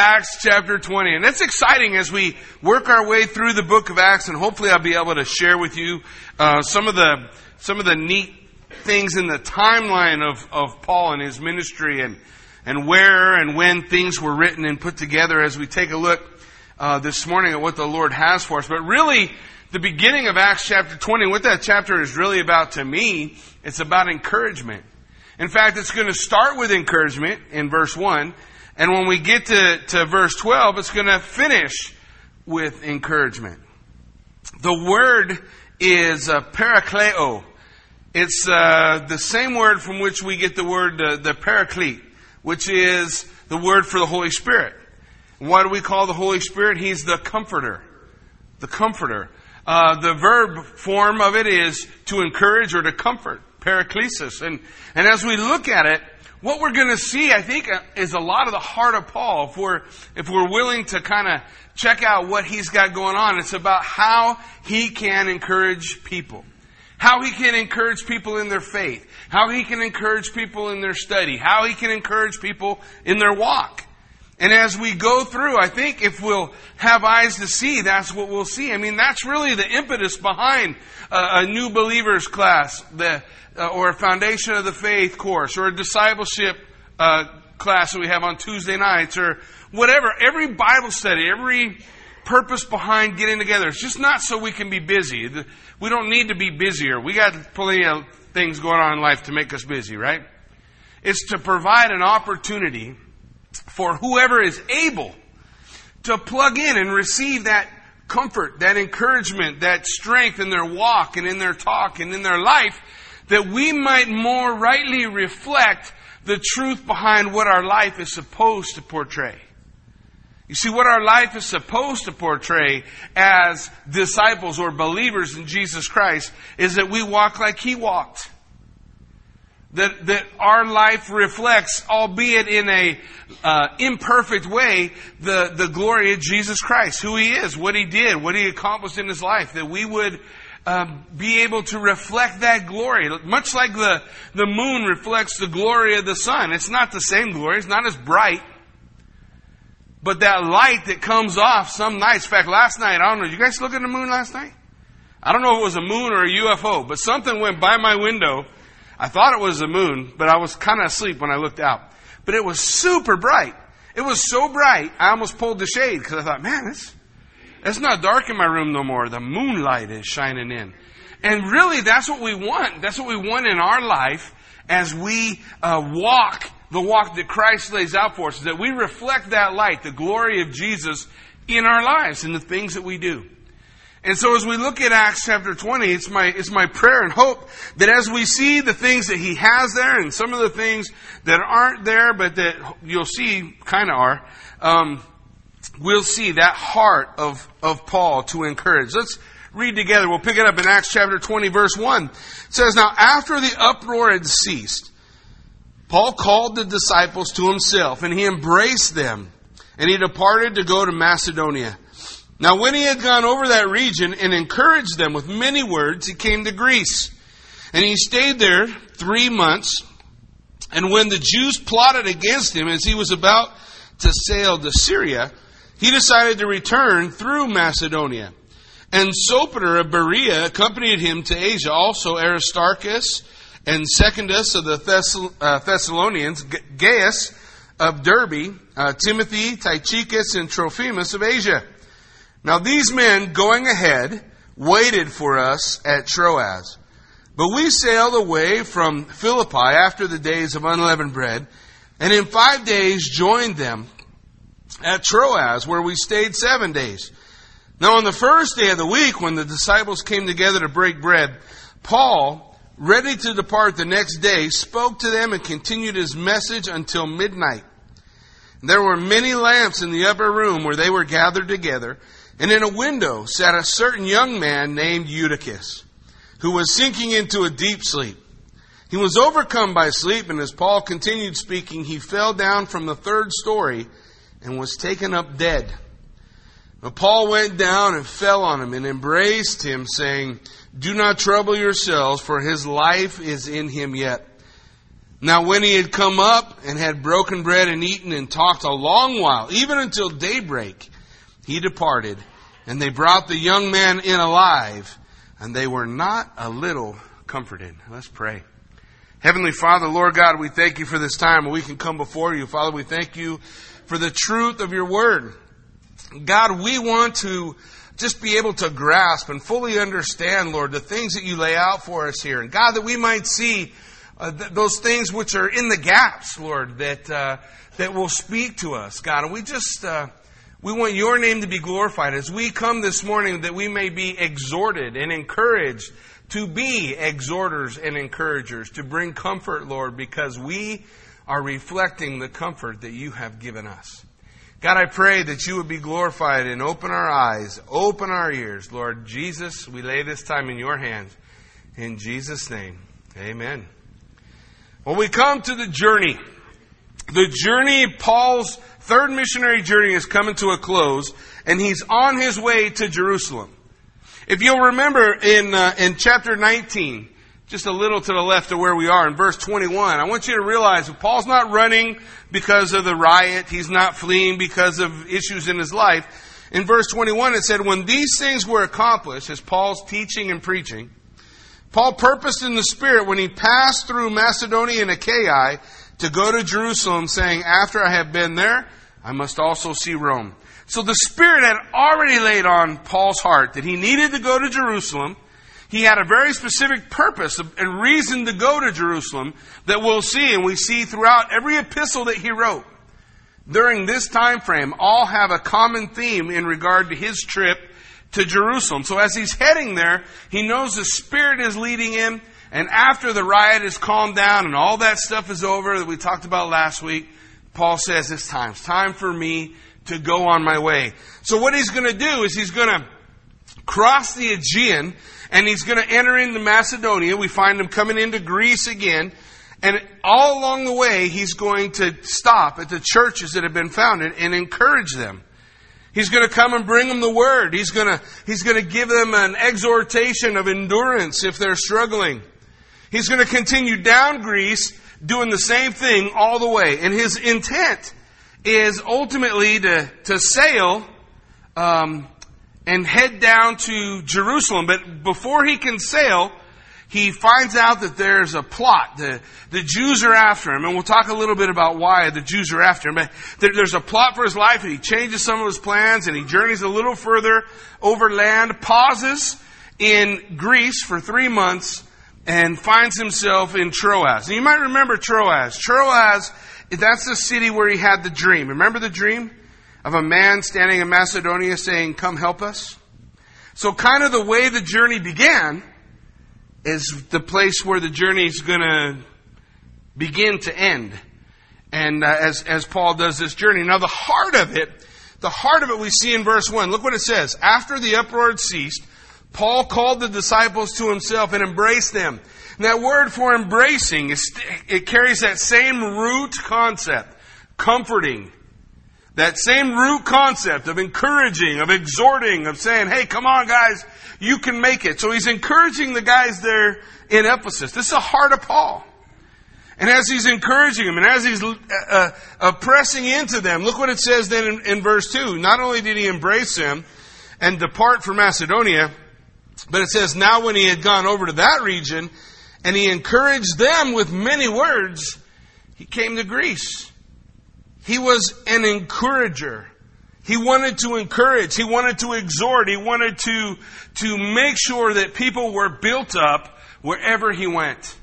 Acts chapter 20. And it's exciting as we work our way through the book of Acts, and hopefully I'll be able to share with you uh, some of the some of the neat things in the timeline of, of Paul and his ministry and and where and when things were written and put together as we take a look uh, this morning at what the Lord has for us. But really, the beginning of Acts chapter 20, what that chapter is really about to me, it's about encouragement. In fact, it's going to start with encouragement in verse 1. And when we get to, to verse 12, it's going to finish with encouragement. The word is uh, parakleo. It's uh, the same word from which we get the word uh, the paraclete, which is the word for the Holy Spirit. Why do we call the Holy Spirit? He's the comforter. The comforter. Uh, the verb form of it is to encourage or to comfort paraklesis. And, and as we look at it, what we're going to see, I think, uh, is a lot of the heart of Paul. If we're, if we're willing to kind of check out what he's got going on, it's about how he can encourage people. How he can encourage people in their faith. How he can encourage people in their study. How he can encourage people in their walk. And as we go through, I think if we'll have eyes to see, that's what we'll see. I mean, that's really the impetus behind a, a new believers class, the, uh, or a foundation of the faith course, or a discipleship uh, class that we have on Tuesday nights, or whatever. Every Bible study, every purpose behind getting together, it's just not so we can be busy. We don't need to be busier. We got plenty of things going on in life to make us busy, right? It's to provide an opportunity for whoever is able to plug in and receive that comfort, that encouragement, that strength in their walk and in their talk and in their life, that we might more rightly reflect the truth behind what our life is supposed to portray. You see, what our life is supposed to portray as disciples or believers in Jesus Christ is that we walk like He walked that, that our life reflects, albeit in a uh, imperfect way, the, the glory of Jesus Christ, who He is, what He did, what He accomplished in His life, that we would um, be able to reflect that glory, much like the, the moon reflects the glory of the sun. It's not the same glory, it's not as bright. But that light that comes off some nights, in fact, last night, I don't know, you guys look at the moon last night? I don't know if it was a moon or a UFO, but something went by my window I thought it was the moon, but I was kind of asleep when I looked out. But it was super bright. It was so bright, I almost pulled the shade because I thought, man, it's, it's not dark in my room no more. The moonlight is shining in. And really, that's what we want. That's what we want in our life as we uh, walk the walk that Christ lays out for us, is that we reflect that light, the glory of Jesus in our lives and the things that we do. And so as we look at Acts chapter 20, it's my, it's my prayer and hope that as we see the things that he has there and some of the things that aren't there, but that you'll see kind of are, um, we'll see that heart of, of Paul to encourage. Let's read together. We'll pick it up in Acts chapter 20 verse 1. It says, Now after the uproar had ceased, Paul called the disciples to himself and he embraced them and he departed to go to Macedonia. Now, when he had gone over that region and encouraged them with many words, he came to Greece. And he stayed there three months. And when the Jews plotted against him as he was about to sail to Syria, he decided to return through Macedonia. And Sopater of Berea accompanied him to Asia, also Aristarchus and Secundus of the uh, Thessalonians, Gaius of Derbe, uh, Timothy, Tychicus, and Trophimus of Asia. Now these men going ahead waited for us at Troas. But we sailed away from Philippi after the days of unleavened bread, and in five days joined them at Troas, where we stayed seven days. Now on the first day of the week, when the disciples came together to break bread, Paul, ready to depart the next day, spoke to them and continued his message until midnight. There were many lamps in the upper room where they were gathered together. And in a window sat a certain young man named Eutychus, who was sinking into a deep sleep. He was overcome by sleep, and as Paul continued speaking, he fell down from the third story and was taken up dead. But Paul went down and fell on him and embraced him, saying, Do not trouble yourselves, for his life is in him yet. Now when he had come up and had broken bread and eaten and talked a long while, even until daybreak, he departed, and they brought the young man in alive, and they were not a little comforted. Let's pray. Heavenly Father, Lord God, we thank you for this time we can come before you. Father, we thank you for the truth of your word. God, we want to just be able to grasp and fully understand, Lord, the things that you lay out for us here. And God, that we might see uh, th- those things which are in the gaps, Lord, that, uh, that will speak to us, God. And we just, uh, we want your name to be glorified as we come this morning that we may be exhorted and encouraged to be exhorters and encouragers, to bring comfort, Lord, because we are reflecting the comfort that you have given us. God, I pray that you would be glorified and open our eyes, open our ears. Lord Jesus, we lay this time in your hands. In Jesus' name, amen. When we come to the journey, the journey, Paul's third missionary journey is coming to a close, and he's on his way to Jerusalem. If you'll remember in, uh, in chapter 19, just a little to the left of where we are in verse 21, I want you to realize that Paul's not running because of the riot. He's not fleeing because of issues in his life. In verse 21, it said, When these things were accomplished, as Paul's teaching and preaching, Paul purposed in the Spirit when he passed through Macedonia and Achaia to go to Jerusalem, saying, After I have been there, I must also see Rome. So the Spirit had already laid on Paul's heart that he needed to go to Jerusalem. He had a very specific purpose and reason to go to Jerusalem that we'll see, and we see throughout every epistle that he wrote. During this time frame, all have a common theme in regard to his trip to Jerusalem. So as he's heading there, he knows the Spirit is leading him. And after the riot is calmed down and all that stuff is over that we talked about last week, Paul says it's time. It's time for me to go on my way. So what he's going to do is he's going to cross the Aegean and he's going to enter into Macedonia. We find him coming into Greece again. And all along the way, he's going to stop at the churches that have been founded and encourage them. He's going to come and bring them the word. He's going to, he's going to give them an exhortation of endurance if they're struggling. He's going to continue down Greece doing the same thing all the way. And his intent is ultimately to, to sail um, and head down to Jerusalem. But before he can sail, he finds out that there's a plot. The, the Jews are after him, and we'll talk a little bit about why the Jews are after him. But there, there's a plot for his life, and he changes some of his plans, and he journeys a little further overland, pauses in Greece for three months, and finds himself in Troas. And you might remember Troas. Troas, that's the city where he had the dream. Remember the dream of a man standing in Macedonia saying, Come help us? So, kind of the way the journey began is the place where the journey is going to begin to end. And uh, as, as Paul does this journey. Now, the heart of it, the heart of it we see in verse 1. Look what it says. After the uproar had ceased, Paul called the disciples to himself and embraced them. And that word for embracing, is, it carries that same root concept. Comforting. That same root concept of encouraging, of exhorting, of saying, hey, come on guys, you can make it. So he's encouraging the guys there in Ephesus. This is the heart of Paul. And as he's encouraging them and as he's uh, uh, uh, pressing into them, look what it says then in, in verse 2. Not only did he embrace them and depart from Macedonia, but it says, now when he had gone over to that region and he encouraged them with many words, he came to Greece. He was an encourager. He wanted to encourage. He wanted to exhort. He wanted to, to make sure that people were built up wherever he went.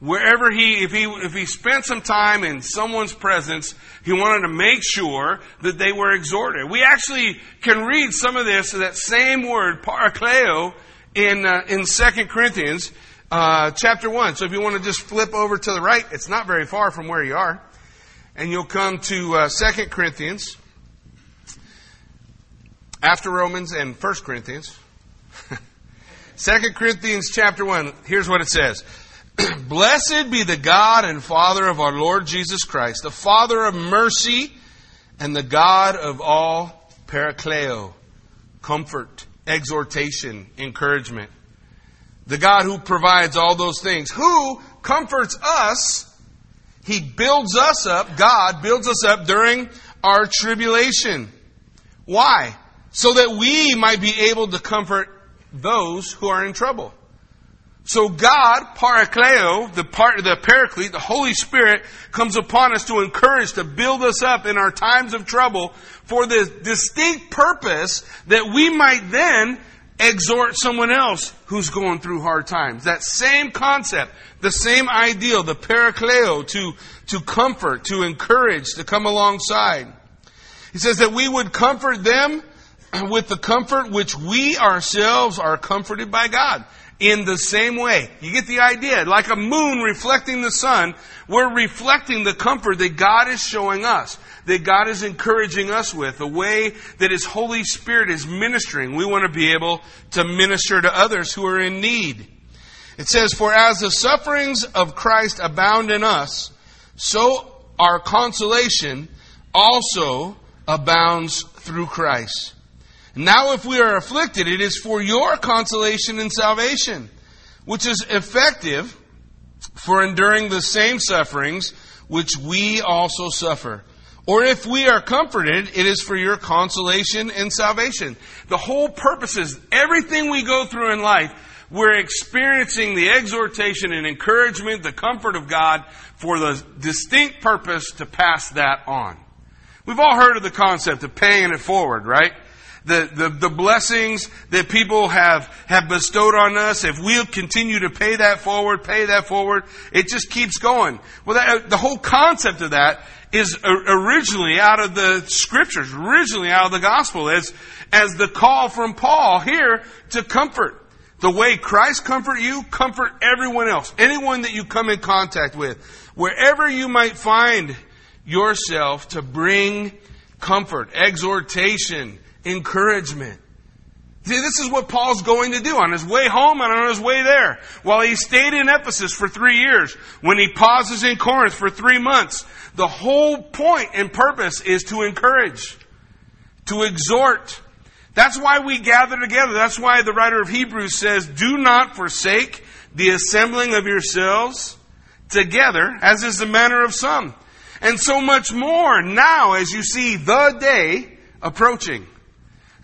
Wherever he, if he, if he spent some time in someone's presence, he wanted to make sure that they were exhorted. We actually can read some of this, that same word, parakleo, in, uh, in 2 Corinthians, uh, chapter 1. So if you want to just flip over to the right, it's not very far from where you are. And you'll come to uh, 2 Corinthians, after Romans and 1 Corinthians. 2 Corinthians chapter 1, here's what it says. Blessed be the God and Father of our Lord Jesus Christ, the Father of mercy and the God of all parakleo, comfort, exhortation, encouragement. The God who provides all those things, who comforts us He builds us up, God builds us up during our tribulation. Why? So that we might be able to comfort those who are in trouble. So God, Parakleo, the part, the Paraclete, the Holy Spirit, comes upon us to encourage, to build us up in our times of trouble for the distinct purpose that we might then exhort someone else who's going through hard times. That same concept, the same ideal, the Parakleo, to, to comfort, to encourage, to come alongside. He says that we would comfort them with the comfort which we ourselves are comforted by God in the same way. You get the idea. Like a moon reflecting the sun, we're reflecting the comfort that God is showing us, that God is encouraging us with, the way that His Holy Spirit is ministering. We want to be able to minister to others who are in need. It says, For as the sufferings of Christ abound in us, so our consolation also abounds through Christ. Now if we are afflicted, it is for your consolation and salvation, which is effective for enduring the same sufferings which we also suffer. Or if we are comforted, it is for your consolation and salvation. The whole purpose is everything we go through in life, we're experiencing the exhortation and encouragement, the comfort of God for the distinct purpose to pass that on. We've all heard of the concept of paying it forward, right? The, the, the blessings that people have, have bestowed on us, if we'll continue to pay that forward, pay that forward, it just keeps going. Well, that, uh, the whole concept of that is originally out of the scriptures, originally out of the gospel, as, as the call from Paul here to comfort. The way Christ comfort you, comfort everyone else. Anyone that you come in contact with. Wherever you might find yourself to bring comfort, exhortation, encouragement. See, this is what Paul's going to do on his way home and on his way there. While he stayed in Ephesus for three years, when he pauses in Corinth for three months, the whole point and purpose is to encourage, to exhort. That's why we gather together. That's why the writer of Hebrews says, do not forsake the assembling of yourselves together, as is the manner of some. And so much more now as you see the day approaching.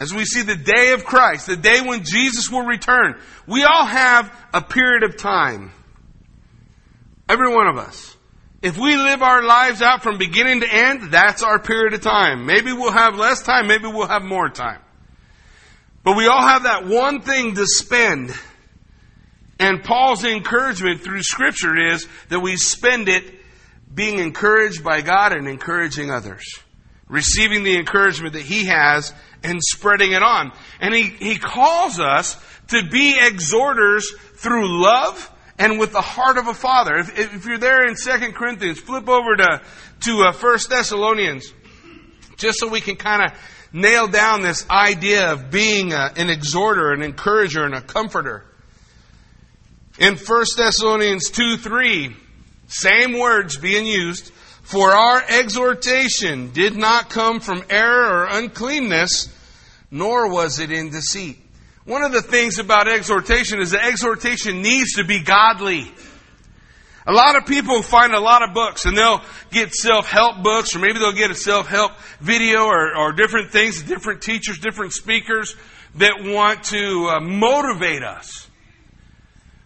As we see the day of Christ, the day when Jesus will return, we all have a period of time. Every one of us. If we live our lives out from beginning to end, that's our period of time. Maybe we'll have less time, maybe we'll have more time. But we all have that one thing to spend. And Paul's encouragement through scripture is that we spend it being encouraged by God and encouraging others. Receiving the encouragement that he has and spreading it on. And he, he calls us to be exhorters through love and with the heart of a father. If, if you're there in 2 Corinthians, flip over to, to uh, 1 Thessalonians, just so we can kind of nail down this idea of being a, an exhorter, an encourager, and a comforter. In 1 Thessalonians 2 3, same words being used. For our exhortation did not come from error or uncleanness, nor was it in deceit. One of the things about exhortation is that exhortation needs to be godly. A lot of people find a lot of books and they'll get self-help books or maybe they'll get a self-help video or, or different things, different teachers, different speakers that want to uh, motivate us.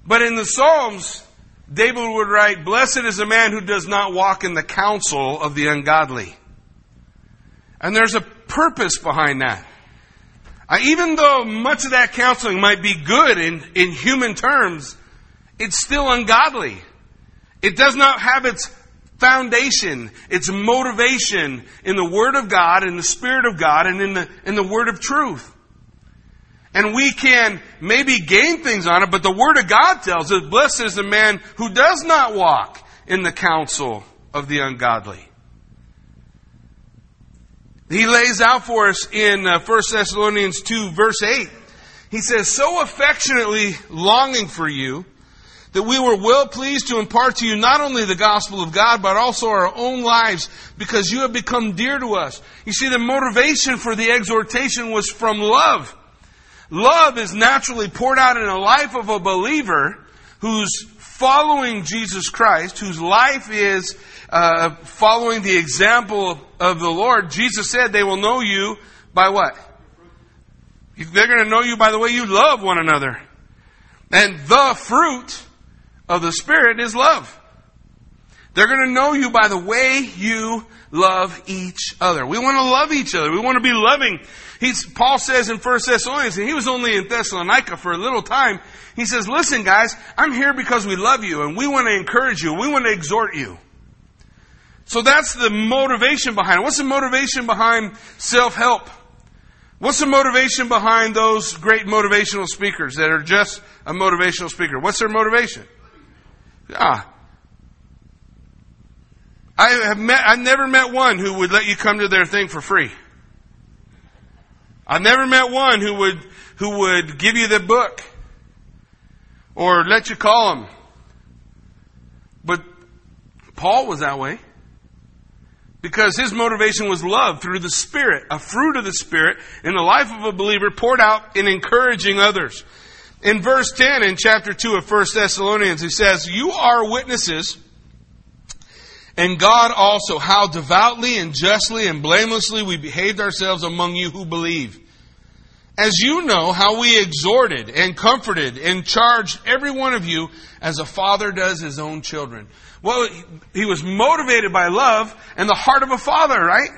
But in the Psalms, David would write, Blessed is a man who does not walk in the counsel of the ungodly. And there's a purpose behind that. Uh, even though much of that counseling might be good in, in human terms, it's still ungodly. It does not have its foundation, its motivation in the Word of God, in the Spirit of God, and in the, in the Word of truth. And we can maybe gain things on it, but the Word of God tells us, blessed is the man who does not walk in the counsel of the ungodly. He lays out for us in uh, 1 Thessalonians 2 verse 8. He says, so affectionately longing for you, that we were well pleased to impart to you not only the gospel of God, but also our own lives, because you have become dear to us. You see, the motivation for the exhortation was from love. Love is naturally poured out in the life of a believer who's following Jesus Christ, whose life is uh, following the example of the Lord, Jesus said they will know you by what? They're going to know you by the way you love one another. And the fruit of the Spirit is love. They're going to know you by the way you love each other. We want to love each other. We want to be loving. He's, Paul says in 1 Thessalonians, and he was only in Thessalonica for a little time, he says, listen guys, I'm here because we love you and we want to encourage you. We want to exhort you. So that's the motivation behind it. What's the motivation behind self-help? What's the motivation behind those great motivational speakers that are just a motivational speaker? What's their motivation? Ah. I have met, I've never met one who would let you come to their thing for free. I've never met one who would, who would give you the book or let you call them. But Paul was that way. Because his motivation was love through the Spirit, a fruit of the Spirit in the life of a believer poured out in encouraging others. In verse 10 in chapter 2 of 1 Thessalonians, he says, You are witnesses, and God also, how devoutly and justly and blamelessly we behaved ourselves among you who believe. As you know how we exhorted and comforted and charged every one of you as a father does his own children. Well, he was motivated by love and the heart of a father, right?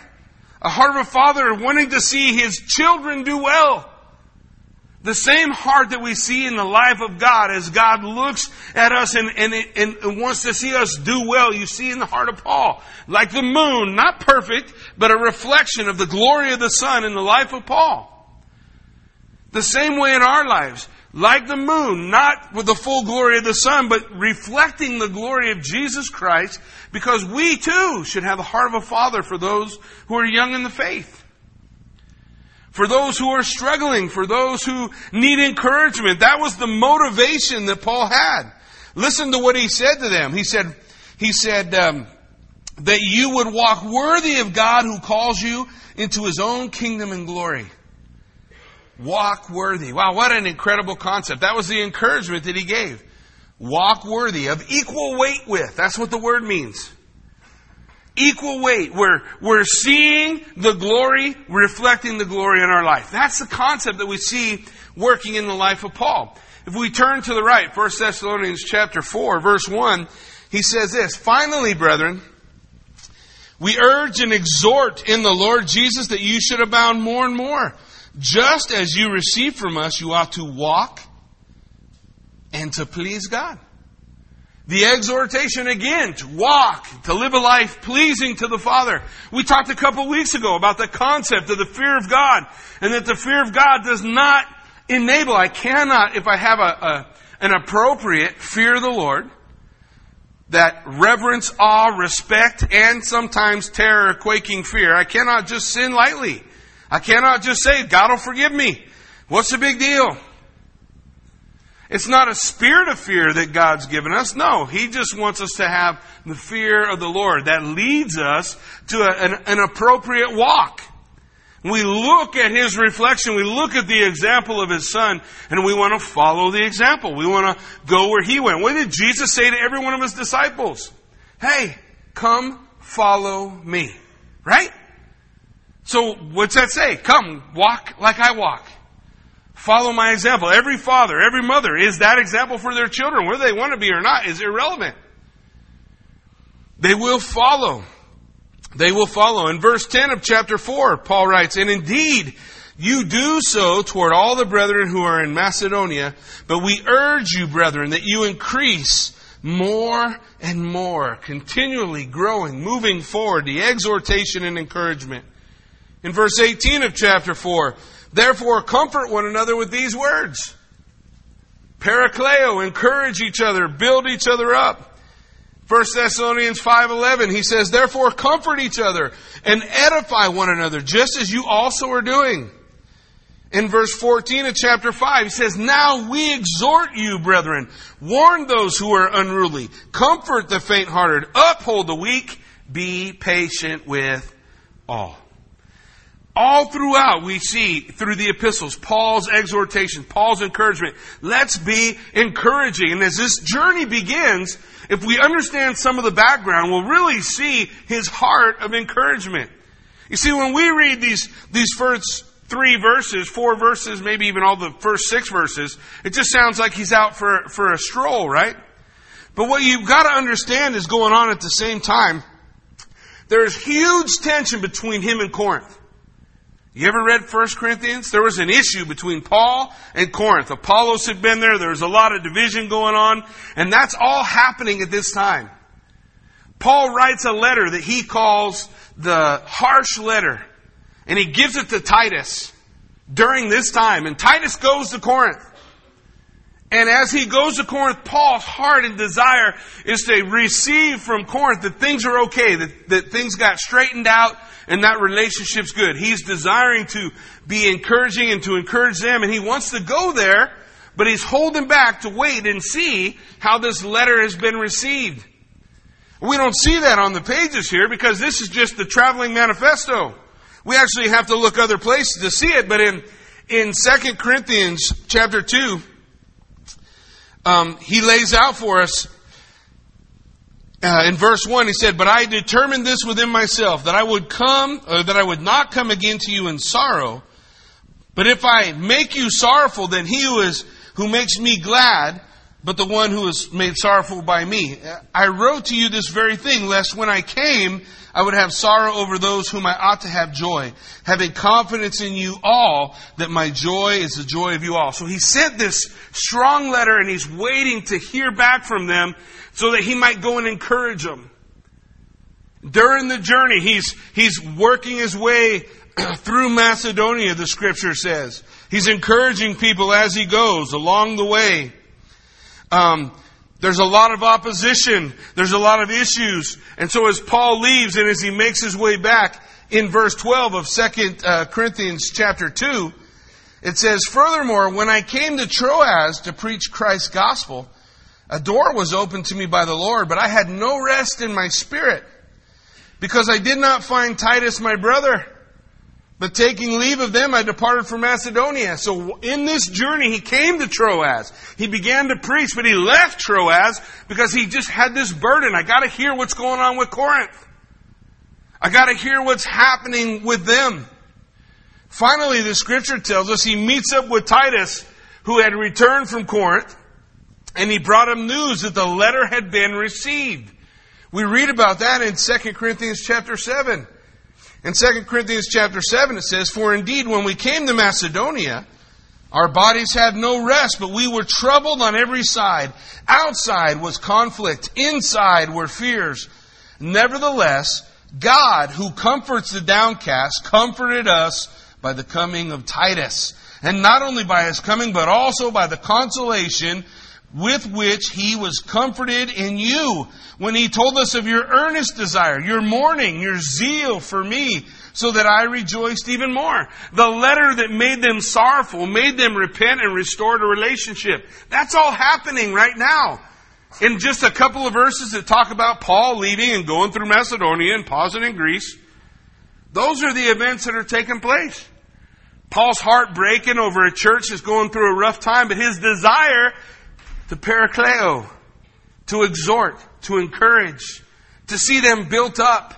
A heart of a father wanting to see his children do well. The same heart that we see in the life of God as God looks at us and, and, and, wants to see us do well, you see in the heart of Paul. Like the moon, not perfect, but a reflection of the glory of the sun in the life of Paul. The same way in our lives like the moon, not with the full glory of the sun, but reflecting the glory of Jesus Christ, because we too should have the heart of a father for those who are young in the faith. For those who are struggling, for those who need encouragement. That was the motivation that Paul had. Listen to what he said to them. He said, he said, um, that you would walk worthy of God who calls you into his own kingdom and glory. Walk worthy. Wow, what an incredible concept. That was the encouragement that he gave. Walk worthy of equal weight with. That's what the word means. Equal weight. We're, we're seeing the glory, reflecting the glory in our life. That's the concept that we see working in the life of Paul. If we turn to the right, 1 Thessalonians chapter 4, verse 1, he says this, Finally, brethren, we urge and exhort in the Lord Jesus that you should abound more and more just as you receive from us, you ought to walk and to please God. The exhortation again to walk, to live a life pleasing to the Father. We talked a couple weeks ago about the concept of the fear of God and that the fear of God does not enable, I cannot, if I have a, a an appropriate fear of the Lord, that reverence, awe, respect, and sometimes terror, quaking fear, I cannot just sin lightly. I cannot just say, God will forgive me. What's the big deal? It's not a spirit of fear that God's given us. No, He just wants us to have the fear of the Lord that leads us to a, an, an appropriate walk. We look at His reflection, we look at the example of His Son, and we want to follow the example. We want to go where He went. What did Jesus say to every one of His disciples? Hey, come follow me. Right? So what's that say? Come, walk like I walk. Follow my example. Every father, every mother is that example for their children, whether they want to be or not, is irrelevant. They will follow. They will follow. In verse 10 of chapter 4, Paul writes, And indeed, you do so toward all the brethren who are in Macedonia, but we urge you, brethren, that you increase more and more, continually growing, moving forward, the exhortation and encouragement. In verse 18 of chapter 4, therefore comfort one another with these words. Parakleo, encourage each other, build each other up. 1 Thessalonians 5:11 he says therefore comfort each other and edify one another just as you also are doing. In verse 14 of chapter 5 he says now we exhort you brethren warn those who are unruly comfort the faint-hearted uphold the weak be patient with all. All throughout we see through the epistles Paul's exhortation, Paul's encouragement. Let's be encouraging. And as this journey begins, if we understand some of the background, we'll really see his heart of encouragement. You see, when we read these, these first three verses, four verses, maybe even all the first six verses, it just sounds like he's out for, for a stroll, right? But what you've got to understand is going on at the same time. There's huge tension between him and Corinth. You ever read 1 Corinthians? There was an issue between Paul and Corinth. Apollos had been there. There was a lot of division going on. And that's all happening at this time. Paul writes a letter that he calls the harsh letter. And he gives it to Titus during this time. And Titus goes to Corinth. And as he goes to Corinth, Paul's heart and desire is to receive from Corinth that things are okay, that, that things got straightened out, and that relationship's good. He's desiring to be encouraging and to encourage them, and he wants to go there, but he's holding back to wait and see how this letter has been received. We don't see that on the pages here because this is just the traveling manifesto. We actually have to look other places to see it, but in, in 2 Corinthians chapter 2, um, he lays out for us uh, in verse 1, he said, But I determined this within myself, that I would come, or that I would not come again to you in sorrow. But if I make you sorrowful, then he who is, who makes me glad, but the one who is made sorrowful by me. I wrote to you this very thing, lest when I came, I would have sorrow over those whom I ought to have joy, having confidence in you all that my joy is the joy of you all. So he sent this strong letter and he's waiting to hear back from them so that he might go and encourage them. During the journey, he's, he's working his way through Macedonia, the scripture says. He's encouraging people as he goes along the way. Um, there's a lot of opposition. There's a lot of issues. And so as Paul leaves and as he makes his way back in verse 12 of 2 uh, Corinthians chapter 2, it says, Furthermore, when I came to Troas to preach Christ's gospel, a door was opened to me by the Lord, but I had no rest in my spirit because I did not find Titus my brother. But taking leave of them, I departed for Macedonia. So in this journey, he came to Troas. He began to preach, but he left Troas because he just had this burden. I gotta hear what's going on with Corinth. I gotta hear what's happening with them. Finally, the scripture tells us he meets up with Titus, who had returned from Corinth, and he brought him news that the letter had been received. We read about that in 2 Corinthians chapter 7. In 2 Corinthians chapter 7 it says, For indeed when we came to Macedonia, our bodies had no rest, but we were troubled on every side. Outside was conflict, inside were fears. Nevertheless, God, who comforts the downcast, comforted us by the coming of Titus. And not only by his coming, but also by the consolation with which he was comforted in you when he told us of your earnest desire, your mourning, your zeal for me, so that I rejoiced even more. The letter that made them sorrowful, made them repent and restored a relationship. That's all happening right now. In just a couple of verses that talk about Paul leaving and going through Macedonia and pausing in Greece, those are the events that are taking place. Paul's heart breaking over a church that's going through a rough time, but his desire to parakleo, to exhort, to encourage, to see them built up.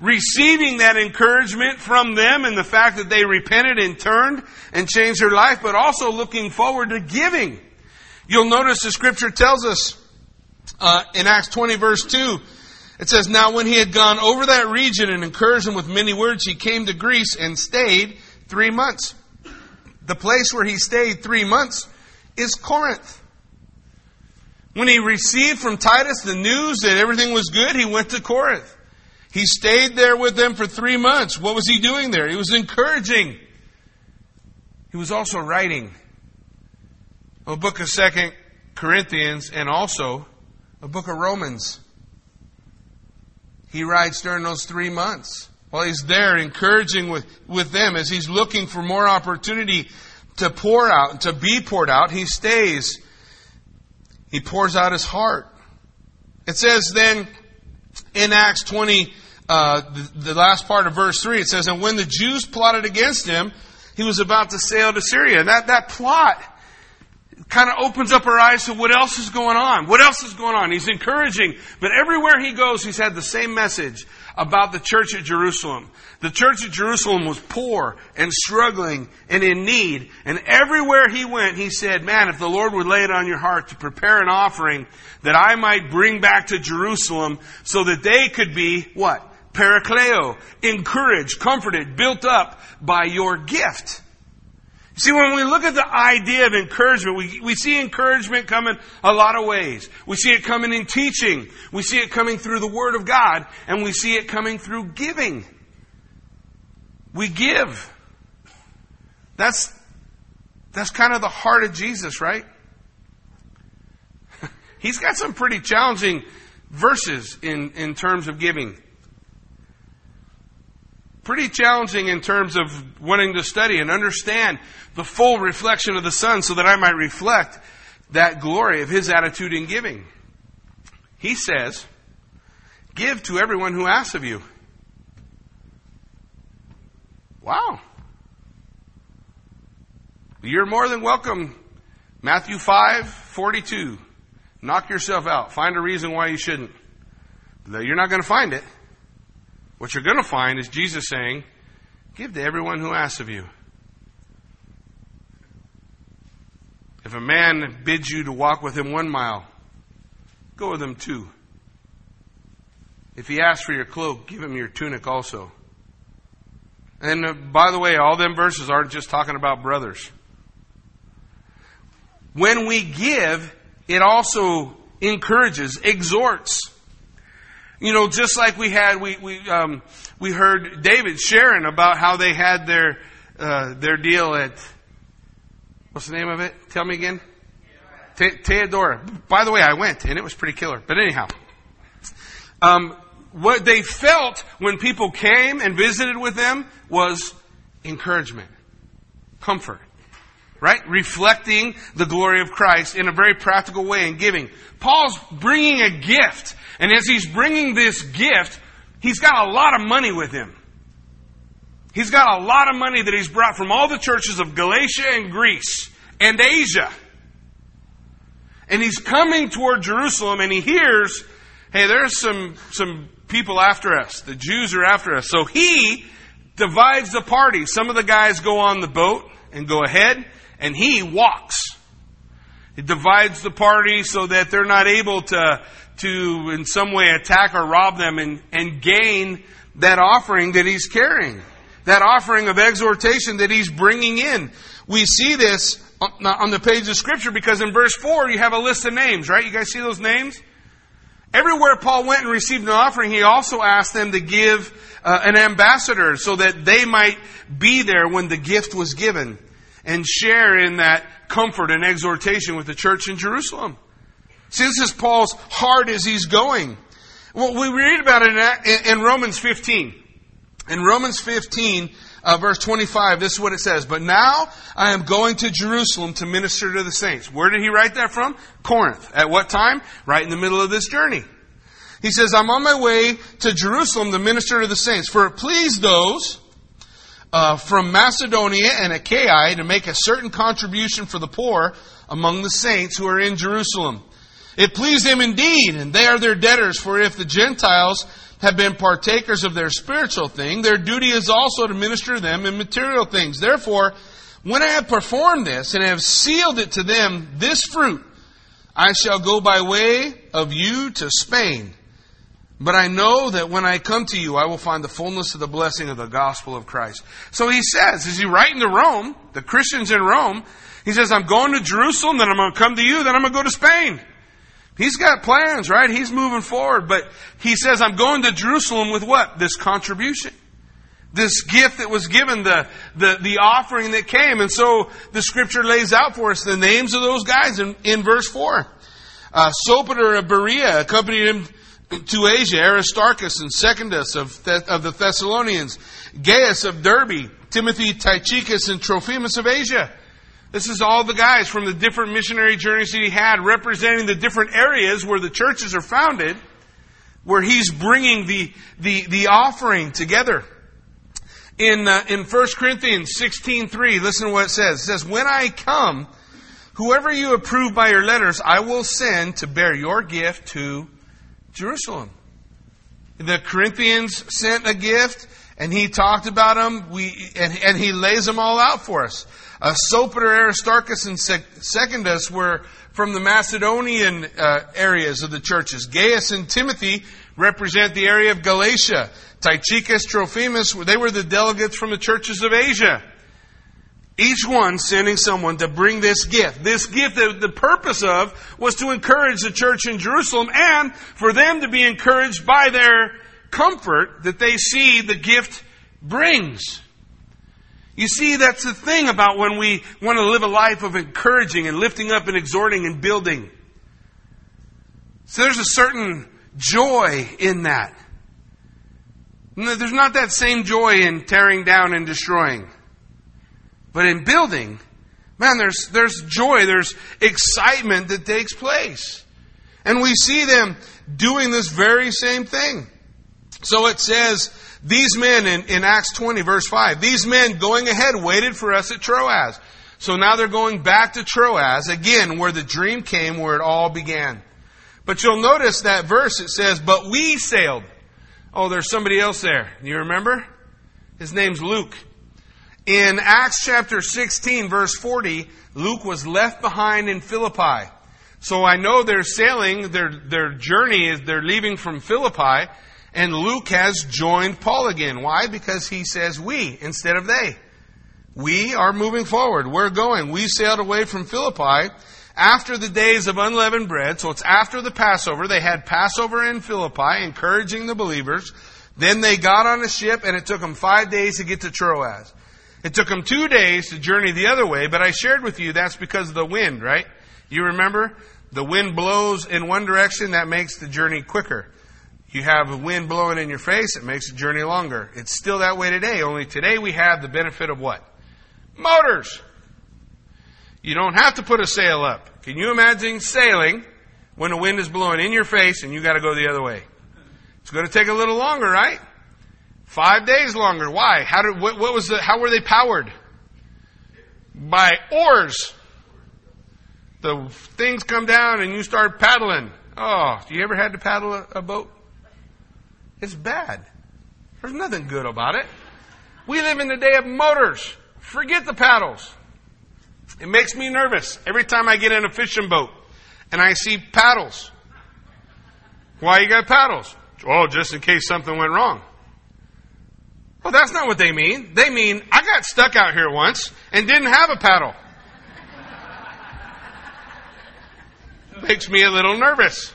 Receiving that encouragement from them and the fact that they repented and turned and changed their life, but also looking forward to giving. You'll notice the scripture tells us uh, in Acts 20 verse 2, it says, Now when he had gone over that region and encouraged them with many words, he came to Greece and stayed three months. The place where he stayed three months is Corinth. When he received from Titus the news that everything was good, he went to Corinth. He stayed there with them for three months. What was he doing there? He was encouraging. He was also writing a book of Second Corinthians and also a book of Romans. He writes during those three months while he's there encouraging with, with them as he's looking for more opportunity to pour out, to be poured out. He stays he pours out his heart. It says then in Acts 20, uh, the, the last part of verse 3, it says, And when the Jews plotted against him, he was about to sail to Syria. And that, that plot kind of opens up our eyes to what else is going on. What else is going on? He's encouraging, but everywhere he goes, he's had the same message about the church at Jerusalem. The church at Jerusalem was poor and struggling and in need. And everywhere he went, he said, man, if the Lord would lay it on your heart to prepare an offering that I might bring back to Jerusalem so that they could be what? Parakleo, encouraged, comforted, built up by your gift. See, when we look at the idea of encouragement, we, we see encouragement coming a lot of ways. We see it coming in teaching. We see it coming through the Word of God. And we see it coming through giving. We give. That's, that's kind of the heart of Jesus, right? He's got some pretty challenging verses in, in terms of giving pretty challenging in terms of wanting to study and understand the full reflection of the Son so that I might reflect that glory of His attitude in giving. He says, Give to everyone who asks of you. Wow. You're more than welcome. Matthew 5, 42. Knock yourself out. Find a reason why you shouldn't. You're not going to find it. What you're going to find is Jesus saying, Give to everyone who asks of you. If a man bids you to walk with him one mile, go with him two. If he asks for your cloak, give him your tunic also. And uh, by the way, all them verses aren't just talking about brothers. When we give, it also encourages, exhorts. You know, just like we had, we we um, we heard David sharing about how they had their uh, their deal at what's the name of it? Tell me again. Te-. By the way, I went and it was pretty killer. But anyhow, um, what they felt when people came and visited with them was encouragement, comfort right? Reflecting the glory of Christ in a very practical way and giving. Paul's bringing a gift. And as he's bringing this gift, he's got a lot of money with him. He's got a lot of money that he's brought from all the churches of Galatia and Greece and Asia. And he's coming toward Jerusalem and he hears, hey, there's some, some people after us. The Jews are after us. So he divides the party. Some of the guys go on the boat and go ahead and he walks. He divides the party so that they're not able to, to in some way attack or rob them and, and gain that offering that he's carrying. That offering of exhortation that he's bringing in. We see this on the page of scripture because in verse 4 you have a list of names, right? You guys see those names? Everywhere Paul went and received an offering, he also asked them to give uh, an ambassador so that they might be there when the gift was given and share in that comfort and exhortation with the church in Jerusalem. See, this is Paul's heart as he's going. Well, we read about it in, Romans 15. In Romans 15, uh, verse 25, this is what it says. But now I am going to Jerusalem to minister to the saints. Where did he write that from? Corinth. At what time? Right in the middle of this journey. He says, I'm on my way to Jerusalem to minister to the saints, for it pleased those uh, from Macedonia and Achaia to make a certain contribution for the poor among the saints who are in Jerusalem. It pleased them indeed, and they are their debtors, for if the Gentiles have been partakers of their spiritual thing, their duty is also to minister to them in material things. Therefore, when I have performed this and have sealed it to them, this fruit, I shall go by way of you to Spain but I know that when I come to you, I will find the fullness of the blessing of the gospel of Christ. So he says, as he writing to Rome, the Christians in Rome, he says, I'm going to Jerusalem, then I'm going to come to you, then I'm going to go to Spain. He's got plans, right? He's moving forward, but he says, I'm going to Jerusalem with what? This contribution. This gift that was given, the, the, the offering that came. And so the scripture lays out for us the names of those guys in, in verse 4. Uh, Sopater of Berea accompanied him to Asia, Aristarchus and Secundus of, of the Thessalonians, Gaius of Derbe, Timothy, Tychicus, and Trophimus of Asia. This is all the guys from the different missionary journeys that he had representing the different areas where the churches are founded where he's bringing the, the, the offering together. In, uh, in 1 Corinthians 16.3, listen to what it says. It says, When I come, whoever you approve by your letters, I will send to bear your gift to Jerusalem. The Corinthians sent a gift, and he talked about them, we, and, and he lays them all out for us. Uh, Sopater, Aristarchus, and Secundus were from the Macedonian uh, areas of the churches. Gaius and Timothy represent the area of Galatia. Tychicus, Trophimus, they were the delegates from the churches of Asia. Each one sending someone to bring this gift. This gift, the, the purpose of, was to encourage the church in Jerusalem and for them to be encouraged by their comfort that they see the gift brings. You see, that's the thing about when we want to live a life of encouraging and lifting up and exhorting and building. So there's a certain joy in that. There's not that same joy in tearing down and destroying. But in building, man, there's, there's joy, there's excitement that takes place. And we see them doing this very same thing. So it says, these men in, in Acts 20, verse 5, these men going ahead waited for us at Troas. So now they're going back to Troas, again, where the dream came, where it all began. But you'll notice that verse, it says, But we sailed. Oh, there's somebody else there. You remember? His name's Luke. In Acts chapter 16, verse 40, Luke was left behind in Philippi. So I know they're sailing, their, their journey is, they're leaving from Philippi, and Luke has joined Paul again. Why? Because he says we instead of they. We are moving forward. We're going. We sailed away from Philippi after the days of unleavened bread. So it's after the Passover. They had Passover in Philippi, encouraging the believers. Then they got on a ship and it took them five days to get to Troas. It took them two days to journey the other way, but I shared with you that's because of the wind, right? You remember? The wind blows in one direction, that makes the journey quicker. You have a wind blowing in your face, it makes the journey longer. It's still that way today, only today we have the benefit of what? Motors! You don't have to put a sail up. Can you imagine sailing when the wind is blowing in your face and you got to go the other way? It's going to take a little longer, right? Five days longer. Why? How did, what, what was the, how were they powered? By oars. The things come down and you start paddling. Oh, you ever had to paddle a, a boat? It's bad. There's nothing good about it. We live in the day of motors. Forget the paddles. It makes me nervous every time I get in a fishing boat and I see paddles. Why you got paddles? Oh, just in case something went wrong. Well, that's not what they mean. They mean, I got stuck out here once and didn't have a paddle. Makes me a little nervous.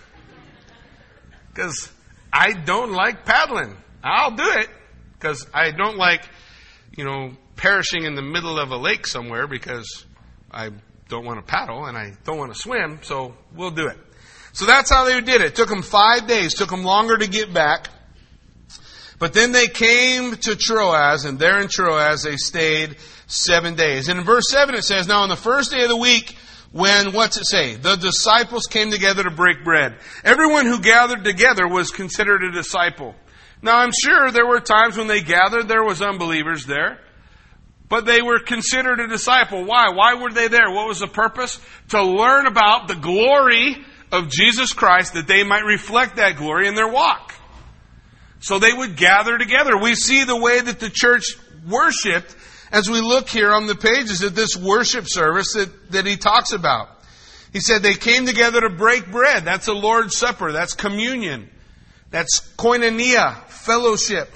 Because I don't like paddling. I'll do it because I don't like, you know, perishing in the middle of a lake somewhere because I don't want to paddle and I don't want to swim, so we'll do it. So that's how they did it. it took them five days, took them longer to get back. But then they came to Troas, and there in Troas they stayed seven days. And in verse 7 it says, Now on the first day of the week, when, what's it say? The disciples came together to break bread. Everyone who gathered together was considered a disciple. Now I'm sure there were times when they gathered, there was unbelievers there. But they were considered a disciple. Why? Why were they there? What was the purpose? To learn about the glory of Jesus Christ that they might reflect that glory in their walk. So they would gather together. We see the way that the church worshiped as we look here on the pages of this worship service that, that he talks about. He said they came together to break bread. That's a Lord's Supper. That's communion. That's koinonia, fellowship.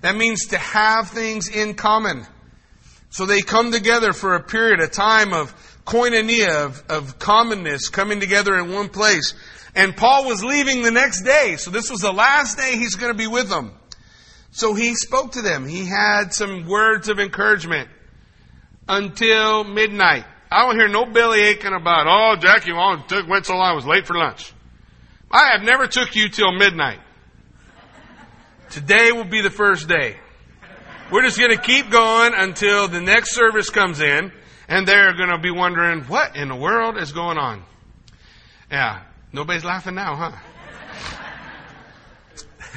That means to have things in common. So they come together for a period, a time of koinonia, of, of commonness, coming together in one place. And Paul was leaving the next day. So this was the last day he's going to be with them. So he spoke to them. He had some words of encouragement until midnight. I don't hear no belly aching about, oh, Jackie, well, took, went so long, I was late for lunch. I have never took you till midnight. Today will be the first day. We're just going to keep going until the next service comes in, and they're going to be wondering, what in the world is going on? Yeah, nobody's laughing now,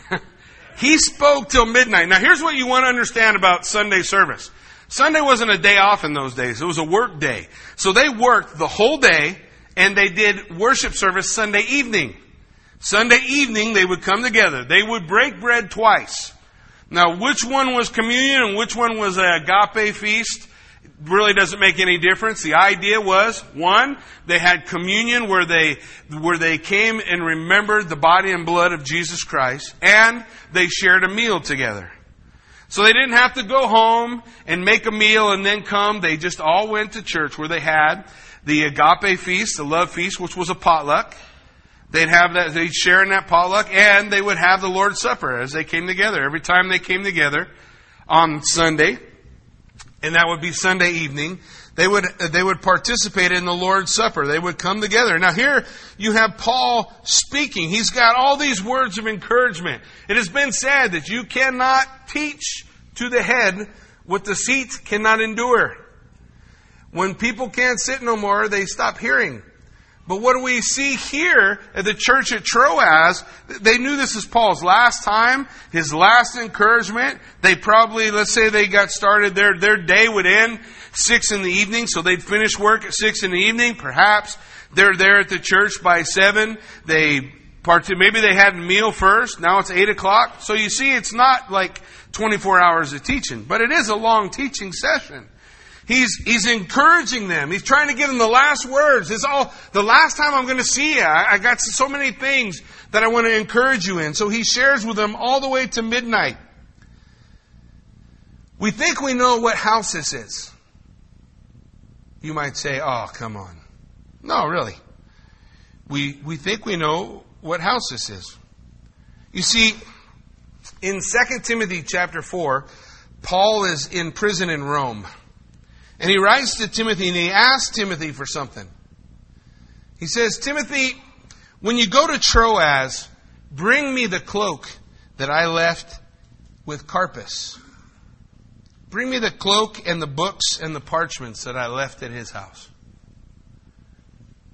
huh? he spoke till midnight. Now here's what you want to understand about Sunday service. Sunday wasn't a day off in those days. It was a work day. So they worked the whole day and they did worship service Sunday evening. Sunday evening they would come together. They would break bread twice. Now which one was communion and which one was a agape feast? Really doesn't make any difference. The idea was, one, they had communion where they, where they came and remembered the body and blood of Jesus Christ, and they shared a meal together. So they didn't have to go home and make a meal and then come. They just all went to church where they had the agape feast, the love feast, which was a potluck. They'd have that, they'd share in that potluck, and they would have the Lord's Supper as they came together. Every time they came together on Sunday, and that would be Sunday evening, they would, uh, they would participate in the Lord's Supper. They would come together. Now here you have Paul speaking. He's got all these words of encouragement. It has been said that you cannot teach to the head what the seat cannot endure. When people can't sit no more, they stop hearing. But what do we see here at the church at Troas? They knew this is Paul's last time, his last encouragement. They probably, let's say they got started, their, their day would end six in the evening, so they'd finish work at six in the evening. Perhaps they're there at the church by seven. They part, maybe they had a meal first. Now it's eight o'clock. So you see, it's not like 24 hours of teaching, but it is a long teaching session. He's, he's encouraging them. He's trying to give them the last words. It's all, the last time I'm going to see you. I, I got so many things that I want to encourage you in. So he shares with them all the way to midnight. We think we know what house this is. You might say, oh, come on. No, really. We, we think we know what house this is. You see, in 2 Timothy chapter 4, Paul is in prison in Rome. And he writes to Timothy and he asks Timothy for something. He says, Timothy, when you go to Troas, bring me the cloak that I left with Carpus. Bring me the cloak and the books and the parchments that I left at his house.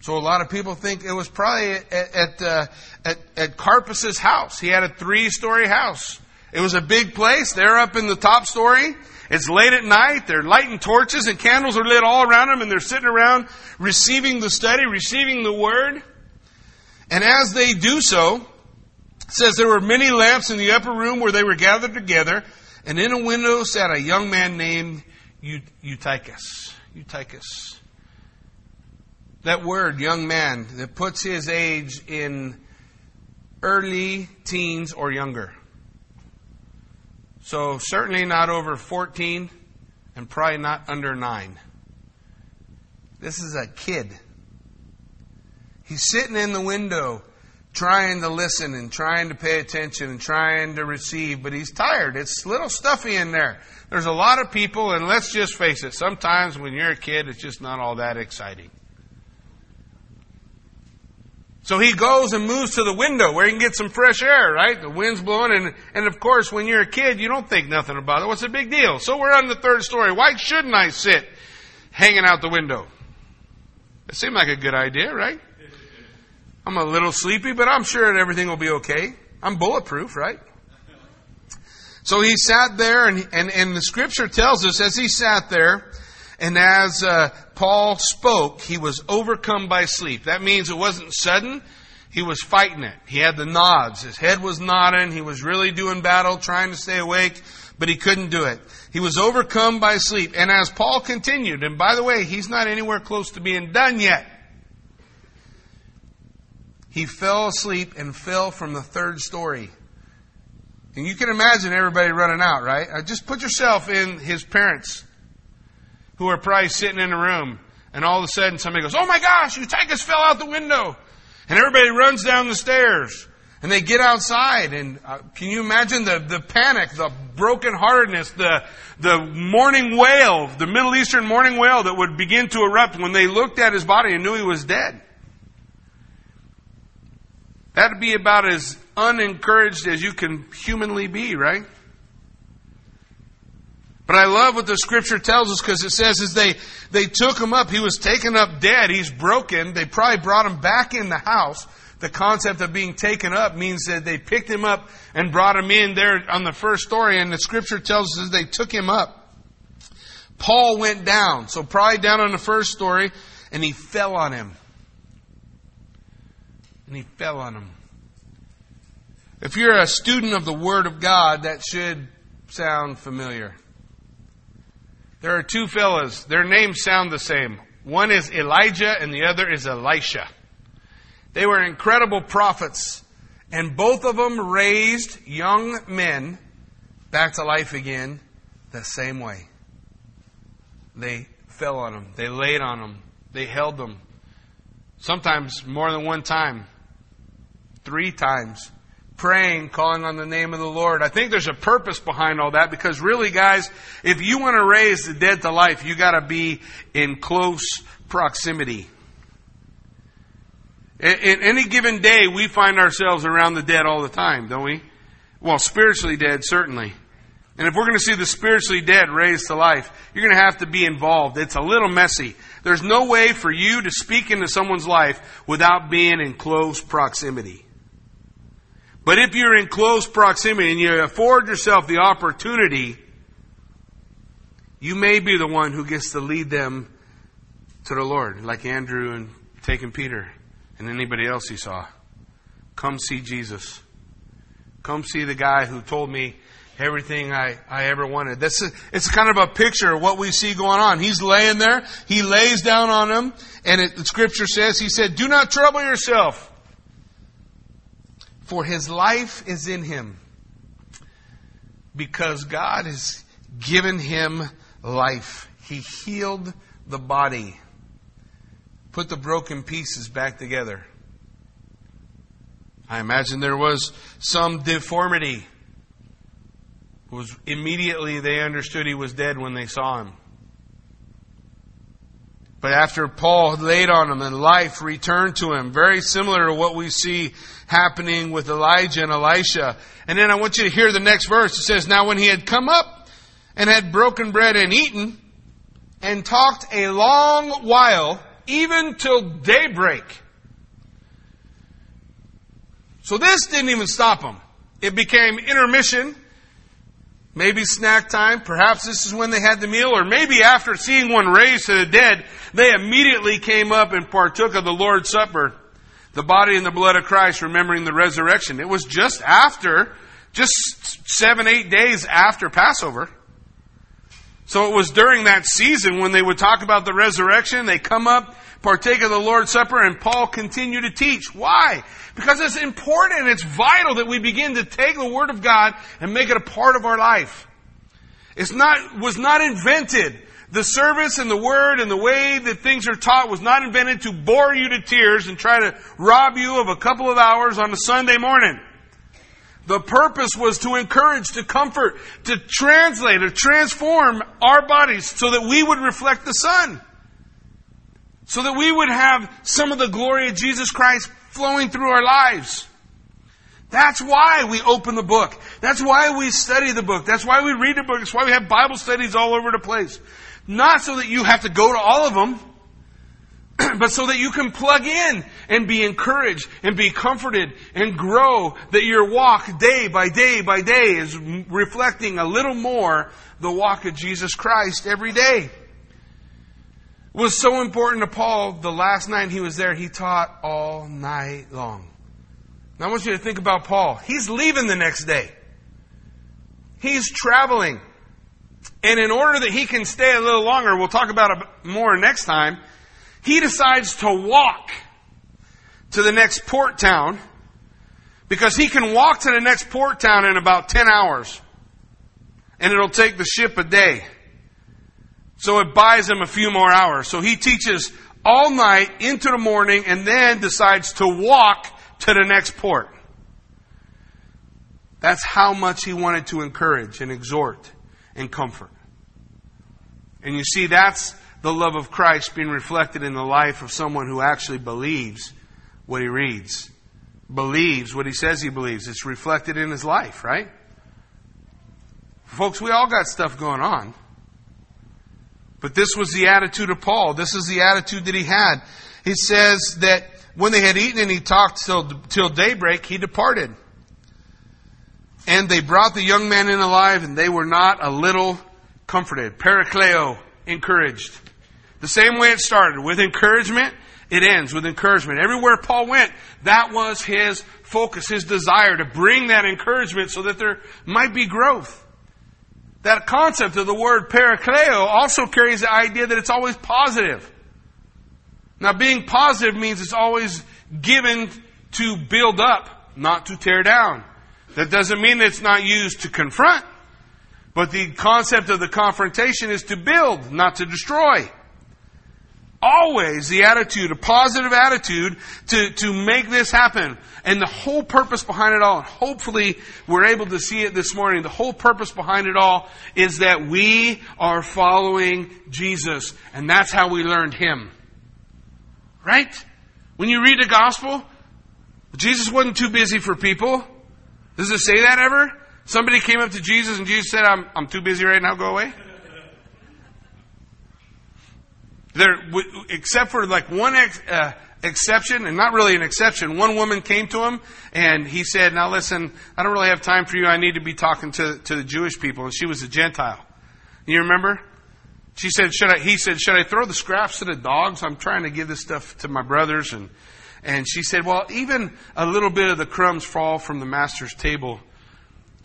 So a lot of people think it was probably at, at, uh, at, at Carpus's house. He had a three-story house. It was a big place. They're up in the top story. It's late at night. They're lighting torches and candles are lit all around them and they're sitting around receiving the study, receiving the word. And as they do so, says there were many lamps in the upper room where they were gathered together. And in a window sat a young man named Eutychus. Eutychus. That word, young man, that puts his age in early teens or younger. So certainly not over 14 and probably not under 9. This is a kid. He's sitting in the window trying to listen and trying to pay attention and trying to receive, but he's tired. It's a little stuffy in there. There's a lot of people, and let's just face it, sometimes when you're a kid, it's just not all that exciting. So he goes and moves to the window where he can get some fresh air, right? The wind's blowing, and, and of course, when you're a kid, you don't think nothing about it. What's the big deal? So we're on the third story. Why shouldn't I sit hanging out the window? It seemed like a good idea, right? I'm a little sleepy, but I'm sure everything will be okay. I'm bulletproof, right? So he sat there, and, and, and the scripture tells us as he sat there, and as uh, Paul spoke, he was overcome by sleep. That means it wasn't sudden. He was fighting it. He had the nods. His head was nodding. He was really doing battle, trying to stay awake, but he couldn't do it. He was overcome by sleep. And as Paul continued, and by the way, he's not anywhere close to being done yet. He fell asleep and fell from the third story. And you can imagine everybody running out, right? Uh, just put yourself in his parents' who are probably sitting in a room, and all of a sudden somebody goes, Oh my gosh, you Eutychus fell out the window. And everybody runs down the stairs. And they get outside, and uh, can you imagine the, the panic, the brokenheartedness, the, the mourning wail, the Middle Eastern mourning wail that would begin to erupt when they looked at his body and knew he was dead? That'd be about as unencouraged as you can humanly be, right? But I love what the scripture tells us because it says as they, they took him up, he was taken up dead. He's broken. They probably brought him back in the house the concept of being taken up means that they picked him up and brought him in there on the first story, and the scripture tells us they took him up. Paul went down, so probably down on the first story, and he fell on him. And he fell on him. If you're a student of the Word of God, that should sound familiar. There are two fellows. Their names sound the same. One is Elijah and the other is Elisha. They were incredible prophets, and both of them raised young men back to life again the same way. They fell on them, they laid on them, they held them. Sometimes more than one time, three times praying, calling on the name of the Lord. I think there's a purpose behind all that because really, guys, if you want to raise the dead to life, you got to be in close proximity. In, in any given day, we find ourselves around the dead all the time, don't we? Well, spiritually dead, certainly. And if we're going to see the spiritually dead raised to life, you're going to have to be involved. It's a little messy. There's no way for you to speak into someone's life without being in close proximity. But if you're in close proximity and you afford yourself the opportunity, you may be the one who gets to lead them to the Lord, like Andrew and taking Peter and anybody else he saw. Come see Jesus. Come see the guy who told me everything I, I ever wanted. This is, it's kind of a picture of what we see going on. He's laying there. He lays down on him, and it, the scripture says, he said, do not trouble yourself for his life is in him because God has given him life. He healed the body, put the broken pieces back together. I imagine there was some deformity. was immediately they understood he was dead when they saw him. But after Paul laid on him and life returned to him, very similar to what we see happening with Elijah and Elisha. And then I want you to hear the next verse. It says, Now when he had come up and had broken bread and eaten, and talked a long while, even till daybreak. So this didn't even stop him. It became intermission Maybe snack time. Perhaps this is when they had the meal, or maybe after seeing one raised to the dead, they immediately came up and partook of the Lord's Supper, the body and the blood of Christ, remembering the resurrection. It was just after, just seven, eight days after Passover. So it was during that season when they would talk about the resurrection, they come up, partake of the Lord's Supper, and Paul continued to teach. Why? Because it's important, it's vital that we begin to take the Word of God and make it a part of our life. It's not, was not invented. The service and the Word and the way that things are taught was not invented to bore you to tears and try to rob you of a couple of hours on a Sunday morning. The purpose was to encourage, to comfort, to translate, to transform our bodies so that we would reflect the Son so that we would have some of the glory of Jesus Christ flowing through our lives. That's why we open the book. That's why we study the book. That's why we read the book. That's why we have Bible studies all over the place. Not so that you have to go to all of them, but so that you can plug in and be encouraged and be comforted and grow that your walk day by day by day is reflecting a little more the walk of Jesus Christ every day was so important to Paul, the last night he was there, he taught all night long. Now I want you to think about Paul. He's leaving the next day. He's traveling. And in order that he can stay a little longer, we'll talk about it more next time, he decides to walk to the next port town because he can walk to the next port town in about 10 hours. And it'll take the ship a day. So it buys him a few more hours. So he teaches all night into the morning and then decides to walk to the next port. That's how much he wanted to encourage and exhort and comfort. And you see, that's the love of Christ being reflected in the life of someone who actually believes what he reads, believes what he says he believes. It's reflected in his life, right? Folks, we all got stuff going on. But this was the attitude of Paul. This is the attitude that he had. He says that when they had eaten and he talked till, till daybreak, he departed. And they brought the young man in alive, and they were not a little comforted. Parakleo, encouraged. The same way it started, with encouragement, it ends with encouragement. Everywhere Paul went, that was his focus, his desire to bring that encouragement so that there might be growth. That concept of the word parakleo also carries the idea that it's always positive. Now, being positive means it's always given to build up, not to tear down. That doesn't mean it's not used to confront, but the concept of the confrontation is to build, not to destroy. Always the attitude, a positive attitude to, to make this happen. And the whole purpose behind it all, and hopefully we're able to see it this morning, the whole purpose behind it all is that we are following Jesus. And that's how we learned Him. Right? When you read the gospel, Jesus wasn't too busy for people. Does it say that ever? Somebody came up to Jesus and Jesus said, I'm, I'm too busy right now, go away? There, except for like one ex, uh, exception, and not really an exception, one woman came to him and he said, Now listen, I don't really have time for you. I need to be talking to, to the Jewish people. And she was a Gentile. You remember? She said, should I, he said, should I throw the scraps to the dogs? I'm trying to give this stuff to my brothers. And, and she said, well, even a little bit of the crumbs fall from the master's table.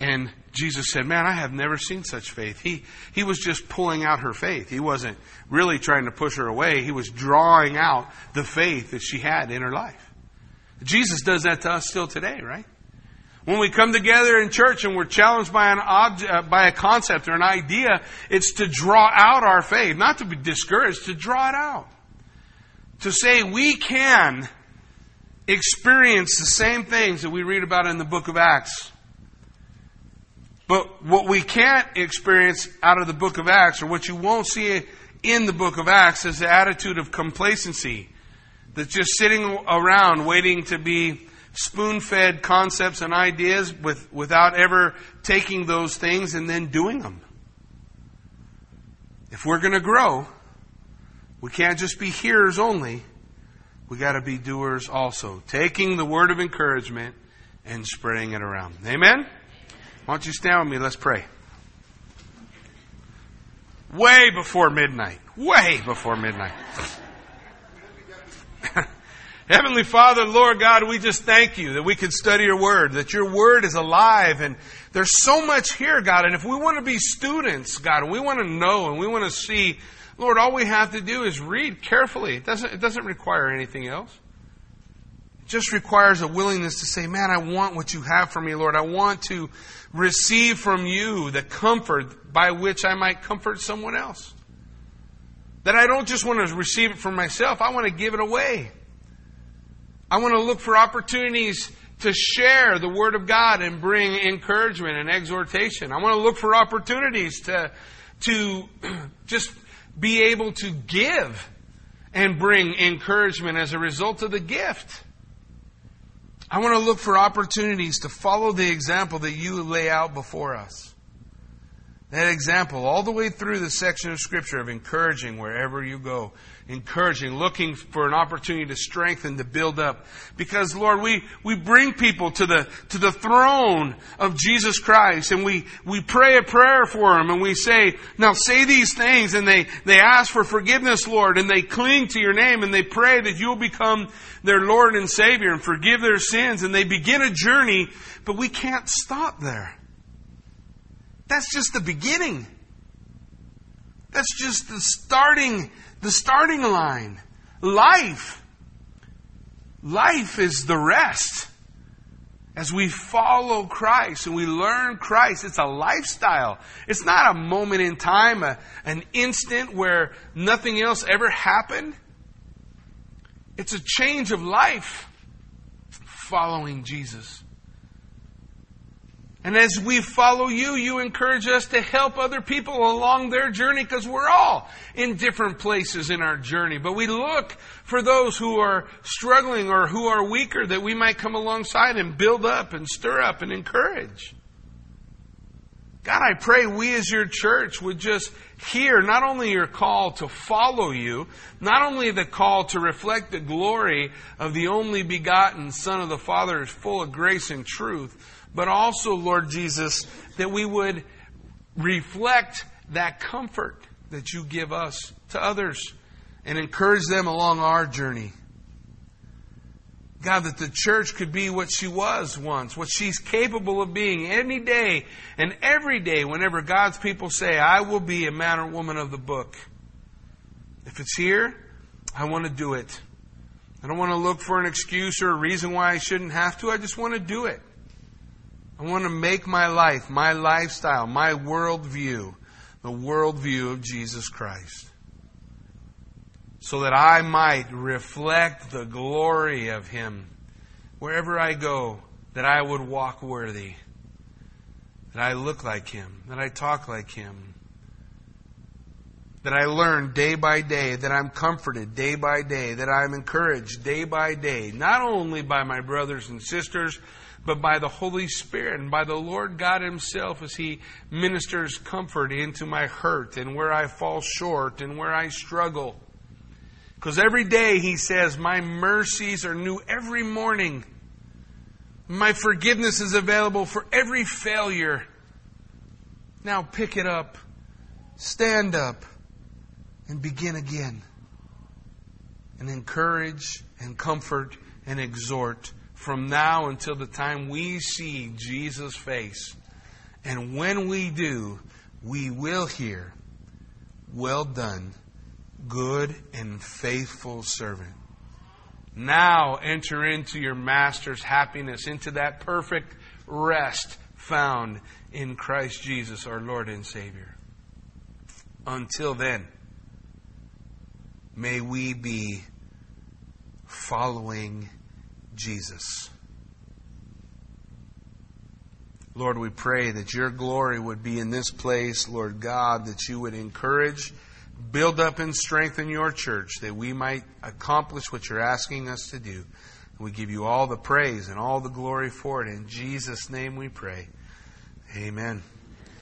And Jesus said, man, I have never seen such faith. He, he was just pulling out her faith. He wasn't really trying to push her away. He was drawing out the faith that she had in her life. Jesus does that to us still today, right? When we come together in church and we're challenged by an object, uh, by a concept or an idea, it's to draw out our faith, not to be discouraged, to draw it out. To say we can experience the same things that we read about in the book of Acts. But what we can't experience out of the book of Acts, or what you won't see in the book of Acts, is the attitude of complacency. That's just sitting around waiting to be spoon fed concepts and ideas with, without ever taking those things and then doing them. If we're going to grow, we can't just be hearers only. We got to be doers also, taking the word of encouragement and spreading it around. Amen? Why don't you stand with me? Let's pray. Way before midnight. Way before midnight. Heavenly Father, Lord God, we just thank you that we can study your word, that your word is alive, and there's so much here, God. And if we want to be students, God, and we want to know and we want to see, Lord, all we have to do is read carefully. It doesn't, it doesn't require anything else. It just requires a willingness to say, man, I want what you have for me, Lord. I want to receive from you the comfort by which I might comfort someone else. That I don't just want to receive it for myself, I want to give it away. I want to look for opportunities to share the Word of God and bring encouragement and exhortation. I want to look for opportunities to, to just be able to give and bring encouragement as a result of the gift. I want to look for opportunities to follow the example that you lay out before us. That example, all the way through the section of Scripture of encouraging wherever you go, encouraging, looking for an opportunity to strengthen, to build up. Because Lord, we, we bring people to the, to the throne of Jesus Christ and we, we pray a prayer for them and we say, now say these things and they, they ask for forgiveness, Lord, and they cling to your name and they pray that you'll become their Lord and Savior and forgive their sins and they begin a journey, but we can't stop there. That's just the beginning. That's just the starting the starting line. Life. Life is the rest. As we follow Christ and we learn Christ, it's a lifestyle. It's not a moment in time, a, an instant where nothing else ever happened. It's a change of life following Jesus. And as we follow you, you encourage us to help other people along their journey because we're all in different places in our journey. But we look for those who are struggling or who are weaker that we might come alongside and build up and stir up and encourage. God, I pray we as your church would just hear not only your call to follow you, not only the call to reflect the glory of the only begotten Son of the Father is full of grace and truth, but also, Lord Jesus, that we would reflect that comfort that you give us to others and encourage them along our journey. God, that the church could be what she was once, what she's capable of being any day and every day whenever God's people say, I will be a man or woman of the book. If it's here, I want to do it. I don't want to look for an excuse or a reason why I shouldn't have to. I just want to do it. I want to make my life, my lifestyle, my worldview, the worldview of Jesus Christ. So that I might reflect the glory of Him. Wherever I go, that I would walk worthy, that I look like Him, that I talk like Him, that I learn day by day, that I'm comforted day by day, that I'm encouraged day by day, not only by my brothers and sisters, but by the Holy Spirit and by the Lord God Himself as He ministers comfort into my hurt and where I fall short and where I struggle. Because every day he says, My mercies are new every morning. My forgiveness is available for every failure. Now pick it up, stand up, and begin again. And encourage and comfort and exhort from now until the time we see Jesus' face. And when we do, we will hear, Well done good and faithful servant. Now enter into your master's happiness, into that perfect rest found in Christ Jesus, our Lord and Savior. Until then, may we be following Jesus. Lord, we pray that your glory would be in this place, Lord God, that you would encourage build up and strengthen your church that we might accomplish what you're asking us to do. We give you all the praise and all the glory for it. In Jesus' name we pray. Amen.